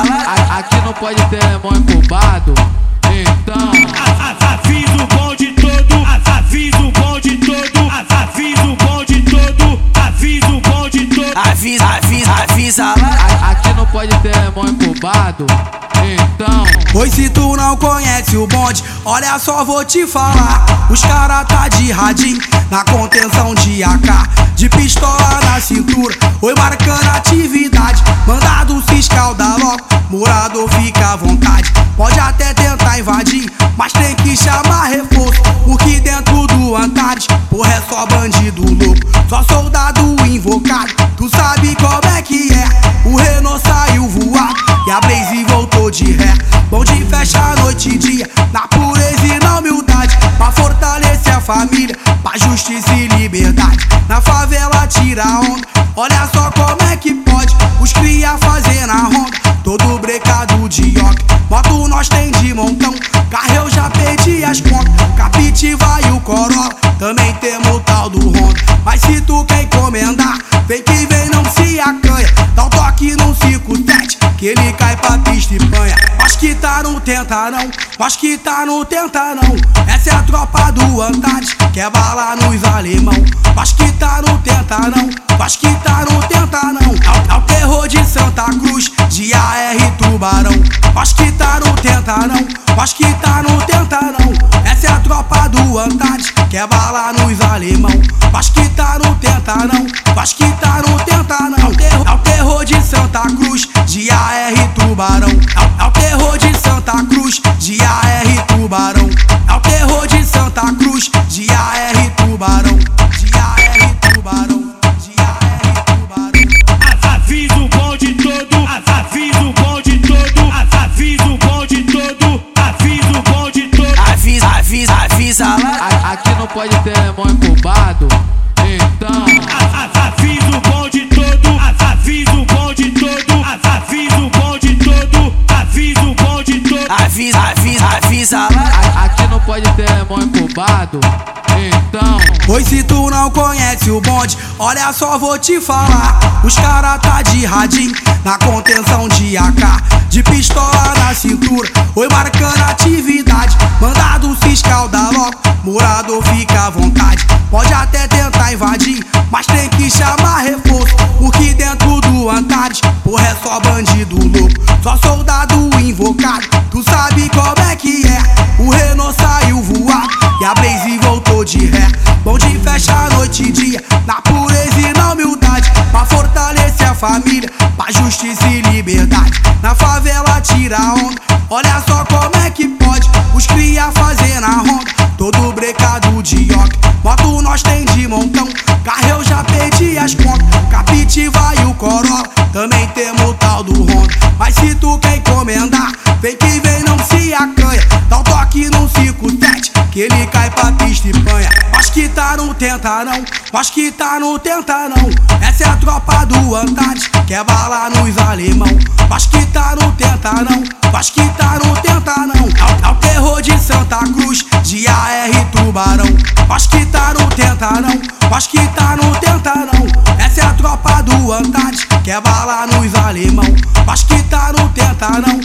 A- Aqui não pode ter mão incubado. Então, Avisa o bonde todo, avisa o bonde todo, avisa o bonde todo, avisa o bonde todo. Avisa, avisa, avisa lá. aqui não pode ter mão incubado. Então, Pois se tu não conhece o bonde, olha só, vou te falar. Os cara tá de radinho, na contenção de AK, de pistola na cintura, oi marcando mas tem que chamar reforço. Porque dentro do Antares, porra, é só bandido louco, só soldado invocado. Tu sabe como é que é? O Renault saiu voado e a Blaze voltou de ré. Bom de fecha noite e dia, na pureza e na humildade. Pra fortalecer a família, pra justiça e liberdade. Na favela tira onda, olha só como é que pode. Os cria cai pra pista e panha. Mas que tá no tenta não, mas que tá no tenta não. Essa é a tropa do Antares, que é bala nos alemão. Mas que tá no tenta não, mas que tá no tenta não. É É o terror de Santa Cruz, de AR Tubarão. Mas que tá no tenta não, mas que tá no tenta não. Essa é a tropa do Antares, que é bala nos alemão. Mas que tá no tenta não, mas que tá avisa, avisa lá. a- aqui não pode ter mão incubado. Então, Avisa o bonde todo, avisa o bonde todo, avisa o bonde todo, avisa o bonde todo. Avisa, avisa, avisa lá. a- aqui não pode ter mão incubado. Então, Pois se tu não conhece o bonde, olha só, vou te falar. Os cara tá de radinho, na contenção de AK, de pistola na cintura, oi marcando atividade. Mandado fiscal da logo, morador fica à vontade. Pode até tentar invadir, mas tem que chamar reforço. Porque dentro do Antares, porra, é só bandido louco, só soldado invocado. Tu sabe como é que é? O Renault saiu voado e a Blaze voltou de ré. Bom de fecha noite e dia, na pureza e na humildade. Pra fortalecer a família, pra justiça e liberdade. Na favela tira onda, olha só Também temos o tal do Honda. Mas se tu quer encomendar, vem que vem, não se acanha. Dá um toque num 57, que ele cai pra pista e panha. Mas que tá no tenta não, mas que tá no tenta não. Essa é a tropa do Antares, que é bala nos alemão. Mas que tá no tenta não, mas que tá no tenta não. É o- É terror de Santa Cruz, de AR Tubarão. Mas que tá no tenta não, mas que tá não,